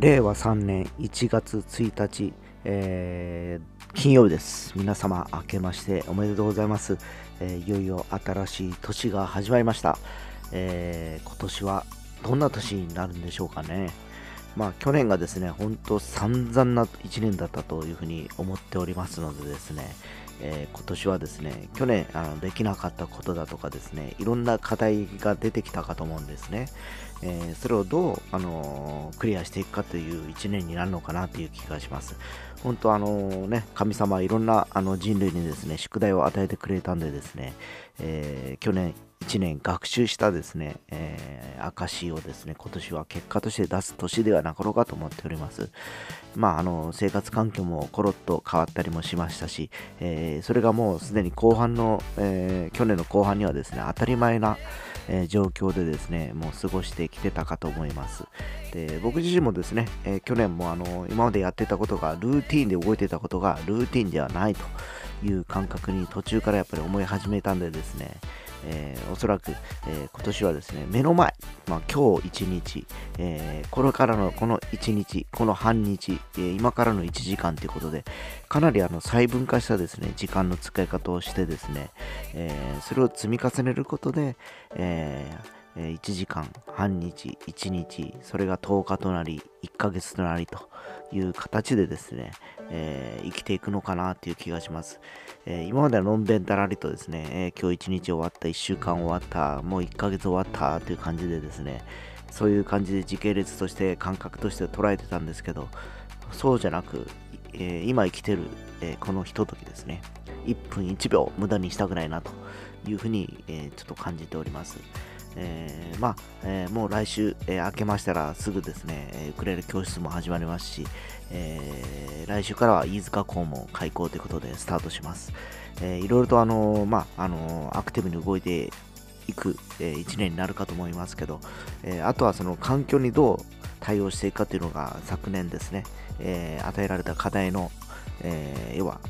令和3年1月1日、えー、金曜日です。皆様、明けましておめでとうございます。えー、いよいよ新しい年が始まりました。えー、今年はどんな年になるんでしょうかね。まあ、去年がですね、本当散々な1年だったというふうに思っておりますのでですね、えー、今年はですね、去年あのできなかったことだとかですね、いろんな課題が出てきたかと思うんですね。えー、それをどう、あのー、クリアしていくかという1年になるのかなという気がします。本当あのね、神様いろんなあの人類にですね、宿題を与えてくれたんでですね、え去年1年学習したですね、えー、証をですね、今年は結果として出す年ではなかろうかと思っております。まあ、あの、生活環境もコロッと変わったりもしましたし、えー、それがもうすでに後半の、えー、去年の後半にはですね、当たり前な、えー、状況でですね、もう過ごしてきてたかと思います。で、僕自身もですね、えー、去年もあの、今までやってたことが、ルーティンで動いてたことが、ルーティンではないという感覚に途中からやっぱり思い始めたんでですね、えー、おそらく、えー、今年はですね、目の前、まあ、今日一日、えー、これからのこの一日、この半日、えー、今からの1時間ということで、かなりあの細分化したですね、時間の使い方をしてですね、えー、それを積み重ねることで、えー1時間、半日、1日、それが10日となり、1ヶ月となりという形でですね、えー、生きていくのかなという気がします。えー、今まではのんべんだらりとですね、えー、今日1日終わった、1週間終わった、もう1ヶ月終わったという感じでですね、そういう感じで時系列として感覚として捉えてたんですけど、そうじゃなく、え今生きてる、えこのひとときですね、1分1秒無駄にしたくないなというふうに、えちょっと感じております。えー、まあ、えー、もう来週、えー、明けましたらすぐですね、ウクレレ教室も始まりますし、え、来週からは飯塚校も開校ということでスタートします。えー、いろいろとあのまあ、あのアクティブに動いていく、え、1年になるかと思いますけど、え、あとはその環境にどう対応していくかというのが昨年ですね、え、与えられた課題の、え、要は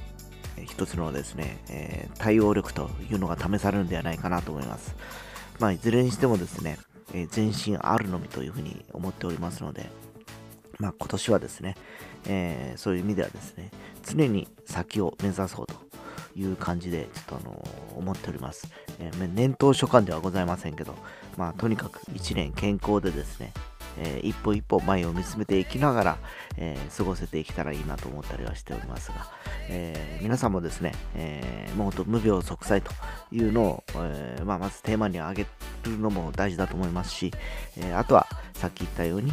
一つのですね、え、対応力というのが試されるんではないかなと思います。まあ、いずれにしてもですね、えー、前進あるのみというふうに思っておりますので、まあ、今年はですね、えー、そういう意味ではですね、常に先を目指そうという感じで、ちょっとあのー、思っております。えー、年頭所感ではございませんけど、まあ、とにかく1年健康でですね、えー、一歩一歩前を見つめていきながら、えー、過ごせていけたらいいなと思ったりはしておりますが、えー、皆さんもですね、えー、もうほんと無病息災というのを、えーまあ、まずテーマに挙げるのも大事だと思いますし、えー、あとはさっき言ったように、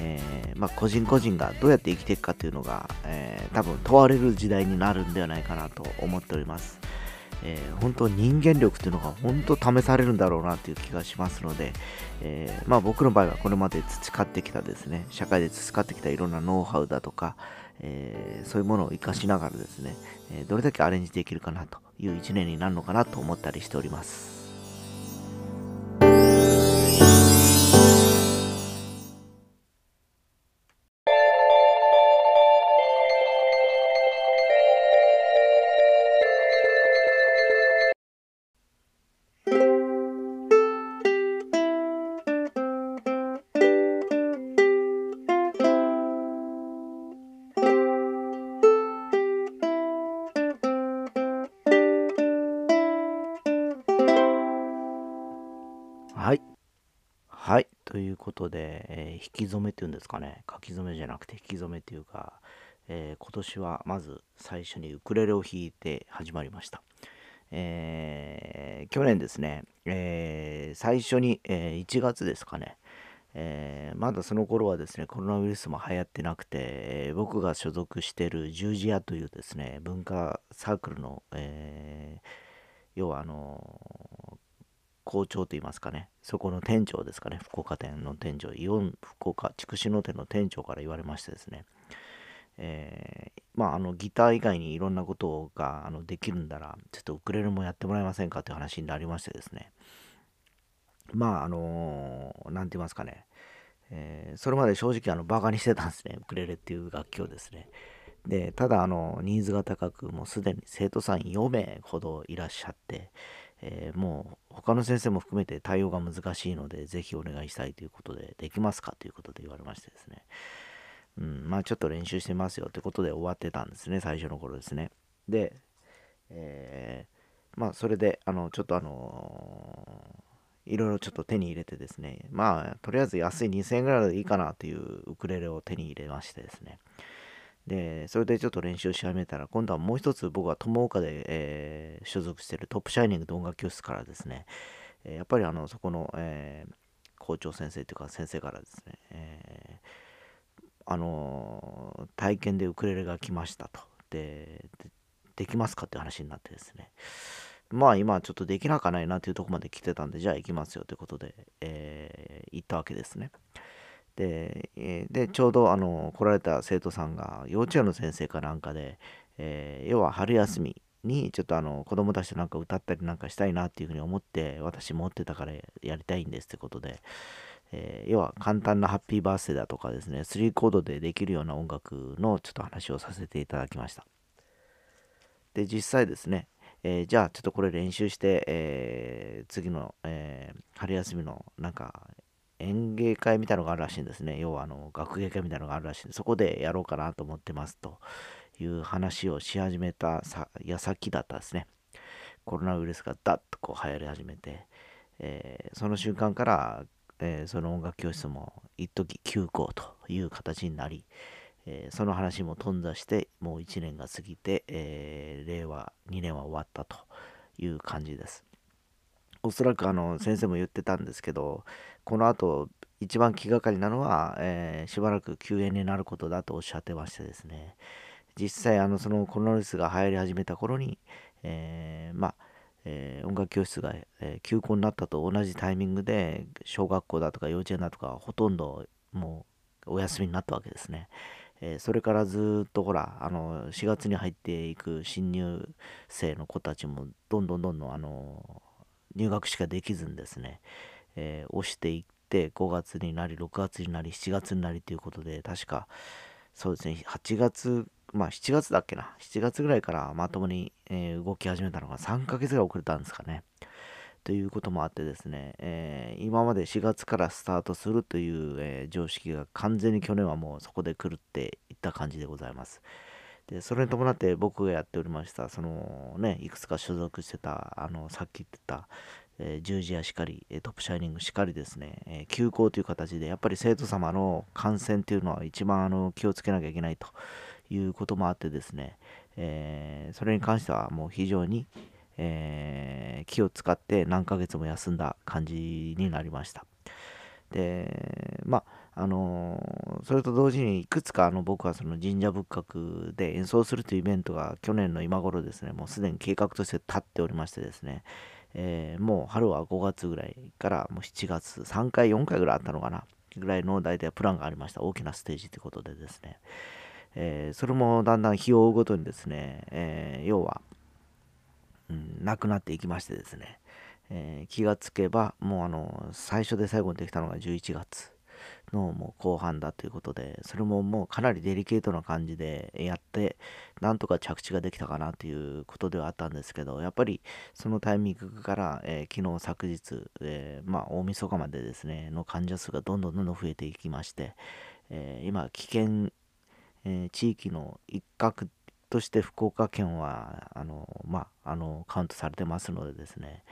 えーまあ、個人個人がどうやって生きていくかというのが、えー、多分問われる時代になるんではないかなと思っております。えー、本当人間力っていうのが本当試されるんだろうなっていう気がしますので、えー、まあ、僕の場合はこれまで培ってきたですね、社会で培ってきたいろんなノウハウだとか、えー、そういうものを活かしながらですね、えどれだけアレンジできるかなという1年になるのかなと思ったりしております。はい。ということで、えー、引き初めっていうんですかね。書き初めじゃなくて引き初めっていうか、えー、今年はまず最初にウクレレを弾いて始まりました。えー、去年ですね、え最初に、え1月ですかね、えまだその頃はですね、コロナウイルスも流行ってなくて、え僕が所属してる十字屋というですね、文化サークルの、え要はあの校長といいますかね、そこの店長ですかね、福岡店の店長、イオン福岡筑紫野店の店長から言われましてですね、えー、まあ、あのギター以外にいろんなことがあのできるんだら、ちょっとウクレレもやってもらえませんかという話になりましてですね、まあ、あのー、て言いますかね、えー、それまで正直あのバカにしてたんですね、ウクレレっていう楽器をですね。で、ただ、あの、ニーズが高く、もうすでに生徒さん4名ほどいらっしゃって、えー、もう他の先生も含めて対応が難しいので、ぜひお願いしたいということで、できますかということで言われましてですね。うん、まあちょっと練習してますよってことで終わってたんですね、最初の頃ですね。で、えー、まあそれで、あの、ちょっとあのー、いろいろちょっと手に入れてですね、まあとりあえず安い2000円ぐらいでいいかなっていうウクレレを手に入れましてですね。で、それでちょっと練習し始めたら、今度はもう一つ僕は友岡で、えー、所属してるトップシャイニング動画教室からですね、えやっぱりあのそこの、えー、校長先生というか先生からですね、え、あの体験でウクレレが来ましたと。でできますかって話になってですね。まあ今ちょっとできなかないなというとこまで来てたんでじゃあ行きますよということで、え、行ったわけですね。ででちょうどあの来られた生徒さんが幼稚園の先生かなんかで、えー、要は春休みにちょっとあの子供たちとなんか歌ったりなんかしたいなっていうふうに思って私持ってたからやりたいんですってことで、えー、要は簡単なハッピーバースデーだとかですね3コードでできるような音楽のちょっと話をさせていただきました。で実際ですね、えー、じゃあちょっとこれ練習して、えー、次の、え春休みのなんか演芸会みたいなのがあるらしいんですね要はあの学芸会みたいなのがあるらしいんでそこでやろうかなと思ってますという話をし始めた矢先だったですね。コロナウイルスがダッとこう流行り始めて、えー、その瞬間から、えー、その音楽教室も一時休校という形になり、えー、その話も頓挫してもう1年が過ぎて、え令和2年は終わったという感じです。おそらくあの先生も言ってたんですけどこの後一番気がかりなのは、えしばらく休園になることだとおっしゃってましてですね実際あのそのコロナウイルスが流行り始めた頃に、えー、まあえー、音楽教室が、え、休校になったと同じタイミングで小学校だとか幼稚園だとかほとんどもうお休みになったわけですね。え、それからずっとほらあの4月に入っていく新入生の子たちもどんどんどんどんあの入学しかできずにですね、えー、押していって5月になり6月になり7月になりということで確かそうですね8月まあ7月だっけな、7月ぐらいからまともに、えー、動き始めたのが3ヶ月ぐらい遅れたんですかね。ということもあってですね、えー、今まで4月からスタートするという、え、常識が完全に去年はもうそこで狂っていった感じでございます。で、それに伴って僕がやっておりました、そのね、いくつか所属してた、あの、さっき言ってた、えー、十字屋しかり、トップシャイニングしかりですね、え、休校という形で、やっぱり生徒様の感染というのは一番あの気をつけなきゃいけないということもあってですね、え、それに関してはもう非常に、え、気を使って何ヶ月も休んだ感じになりました。で、まあ、あの、それと同時にいくつかあの僕はその神社仏閣で演奏するというイベントが去年の今頃ですね、もうすでに計画として立っておりましてですね、えー、もう春は5月ぐらいからもう7月3回4回ぐらいあったのかなぐらいの大体プランがありました。大きなステージということでですね、えー、それもだんだん日を追うごとにですね、えー、要は、うん、なくなっていきましてですね、え、気がつけばもうあの最初で最後にできたのが11月。のもう後半だということでそれももうかなりデリケートな感じでやってなんとか着地ができたかなということではあったんですけどやっぱりそのタイミングから、えー、昨日昨日、えー、まあ大晦日までですねの患者数がどんどんどんどん増えていきまして、えー、今危険え、地域の一角として福岡県はあの、まあ、あのカウントされてますのでですね、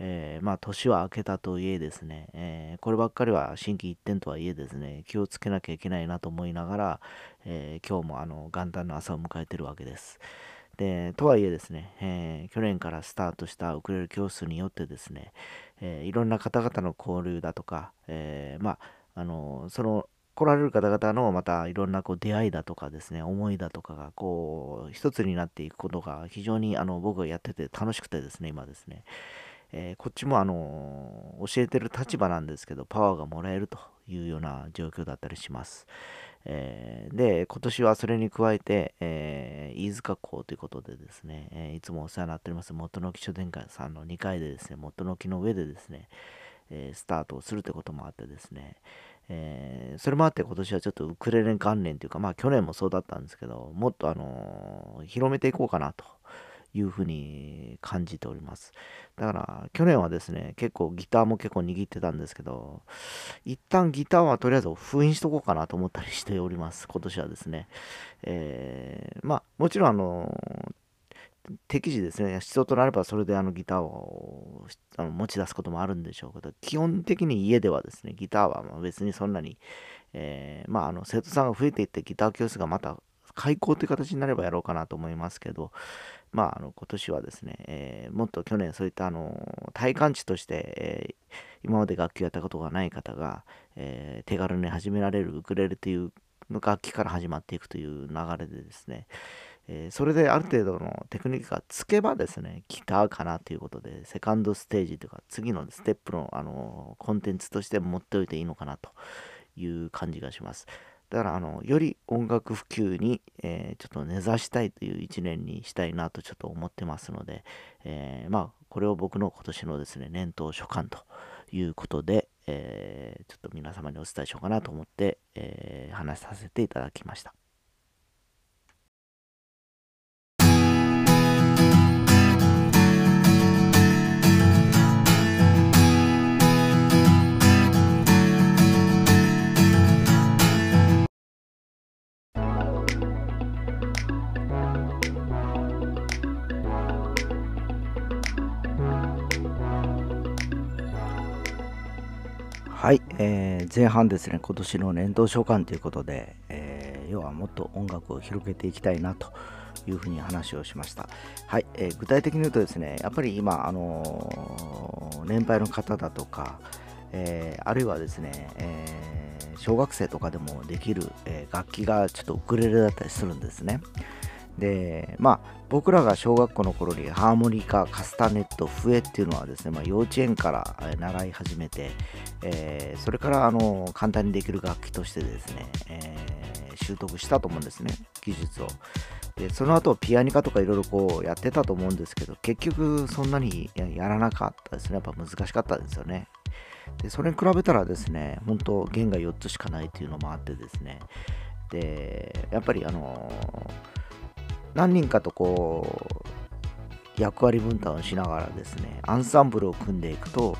えー、まあ、年は明けたとはいえですね、えー、こればっかりは心機一転とはいえですね、気をつけなきゃいけないなと思いながら、えー、今日もあの元旦の朝を迎えてるわけです。でとはいえですね、え去年からスタートしたウクレレ教室によってですね、えいろんな方々の交流だとか、えまあ、あのその来られる方々のまたいろんなこう出会いだとかですね、思いだとかがこう一つになっていくことが非常にあの僕がやってて楽しくてですね、今ですね、えー、こっちもあの教えてる立場なんですけど、パワーがもらえるというような状況だったりします。えー、で、今年はそれに加えて、えー、飯塚港ということでですね、えー、いつもお世話になっております元の木書店会さんの2階でですね、元の木の上でですね、えスタートをするということもあってですね、え、それもあって今年はちょっとウクレレ関連というか、まあ去年もそうだったんですけど、もっとあの、広めていこうかなというふうに感じております。だから去年はですね、結構ギターも結構握ってたんですけど、一旦ギターはとりあえず封印しとこうかなと思ったりしております、今年はですね。えー、まあもちろんあの適時ですね、必要となればそれであのギターをあの持ち出すこともあるんでしょうけど、基本的に家ではですね、ギターはま別にそんなに、えー、まああの生徒さんが増えていってギター教室がまた開校という形になればやろうかなと思いますけど、まあ、あの今年はですね、えー、もっと去年そういったあの体感値として、えー、今まで楽器をやったことがない方が、えー、手軽に始められるウクレレという楽器から始まっていくという流れでですね、えそれである程度のテクニックがつけばですね、ギターかなということで、セカンドステージというか、次のステップのあのコンテンツとして持っておいていいのかなという感じがします。だからあのより音楽普及に、えー、ちょっと根ざしたいという一年にしたいなとちょっと思ってますので、えー、まあこれを僕の今年のですね年頭所感ということで、えー、ちょっと皆様にお伝えしようかなと思って、え話させていただきました。えー、前半ですね、今年の年度召喚ということで、えー、要はもっと音楽を広げていきたいなというふうに話をしました。はい、えー、具体的に言うとですね、やっぱり今、あのー、年配の方だとか、えあるいはですね、え小学生とかでもできる、え楽器がちょっとウクレレだったりするんですね。で、まあ、僕らが小学校の頃にハーモニカ、カスタネット、笛っていうのはですね、まあ、幼稚園から習い始めて、えー、それからあの簡単にできる楽器としてですね、えー、習得したと思うんですね、技術を。で、その後ピアニカとかいろいろこうやってたと思うんですけど、結局そんなにやらなかったですね。やっぱ難しかったですよね。で、それに比べたらですね、本当弦が4つしかないっていうのもあってですね、で、やっぱりあのー何人かとこう役割分担をしながらですねアンサンブルを組んでいくと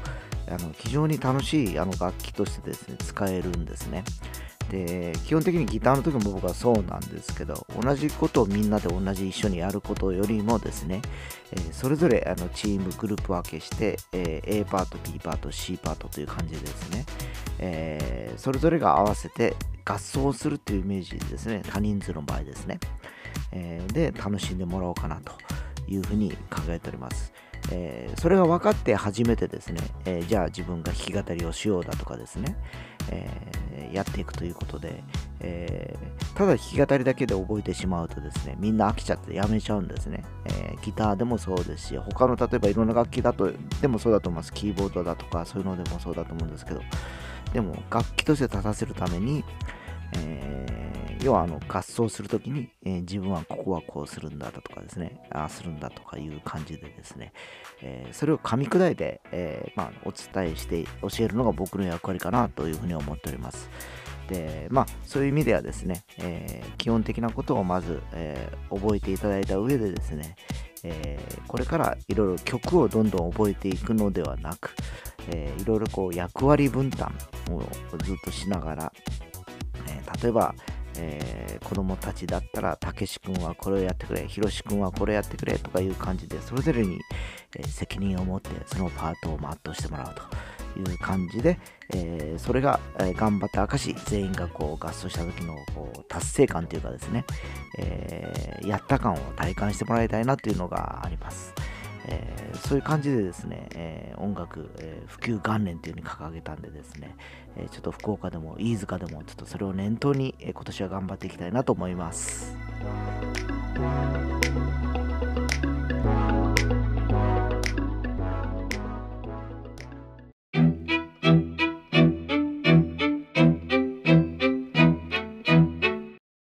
あの非常に楽しいあの楽器としてですね使えるんですね。で基本的にギターの時も僕はそうなんですけど同じことをみんなで同じ一緒にやることよりもですね、えー、それぞれあのチームグループ分けして、えー、A パート B パート C パートという感じでですね、えー、それぞれが合わせて合奏するというイメージですね。多人数の場合ですね。え、で楽しんでもらおうかなというふうに考えております。えー、それが分かって初めてですね、えー、じゃあ自分が弾き語りをしようだとかですね、えー、やっていくということで、えただ弾き語りだけで覚えてしまうとですね、みんな飽きちゃってやめちゃうんですね。えギターでもそうですし、他の例えばいろんな楽器だと、でもそうだと思います。キーボードだとかそういうのでもそうだと思うんですけど、でも楽器として立たせるために、え、要はあの合奏するときに、えー、自分はここはこうするんだとかですね、ああするんだとかいう感じでですね、えー、それを噛み砕いて、えまあ、お伝えして教えるのが僕の役割かなというふうに思っております。でまあ、そういう意味ではですね、え基本的なことをまず、え覚えていただいた上でですね、えこれからいろいろ曲をどんどん覚えていくのではなく、えいろいろこう役割分担をずっとしながら、え例えば、えー、子供たちだったら、たけし君はこれをやってくれ、ひろし君はこれやってくれとかいう感じで、それぞれに、えー、責任を持ってそのパートを全うしてもらうという感じで、えー、それが、えー、頑張った証全員がこう合奏した時のこう達成感というかですね、えー、やった感を体感してもらいたいなというのがあります。えー、そういう感じでですね、えー、音楽、えー、普及元年というふうに掲げたんでですね、えちょっと福岡でも飯塚でもちょっとそれを念頭に、え今年は頑張っていきたいなと思います。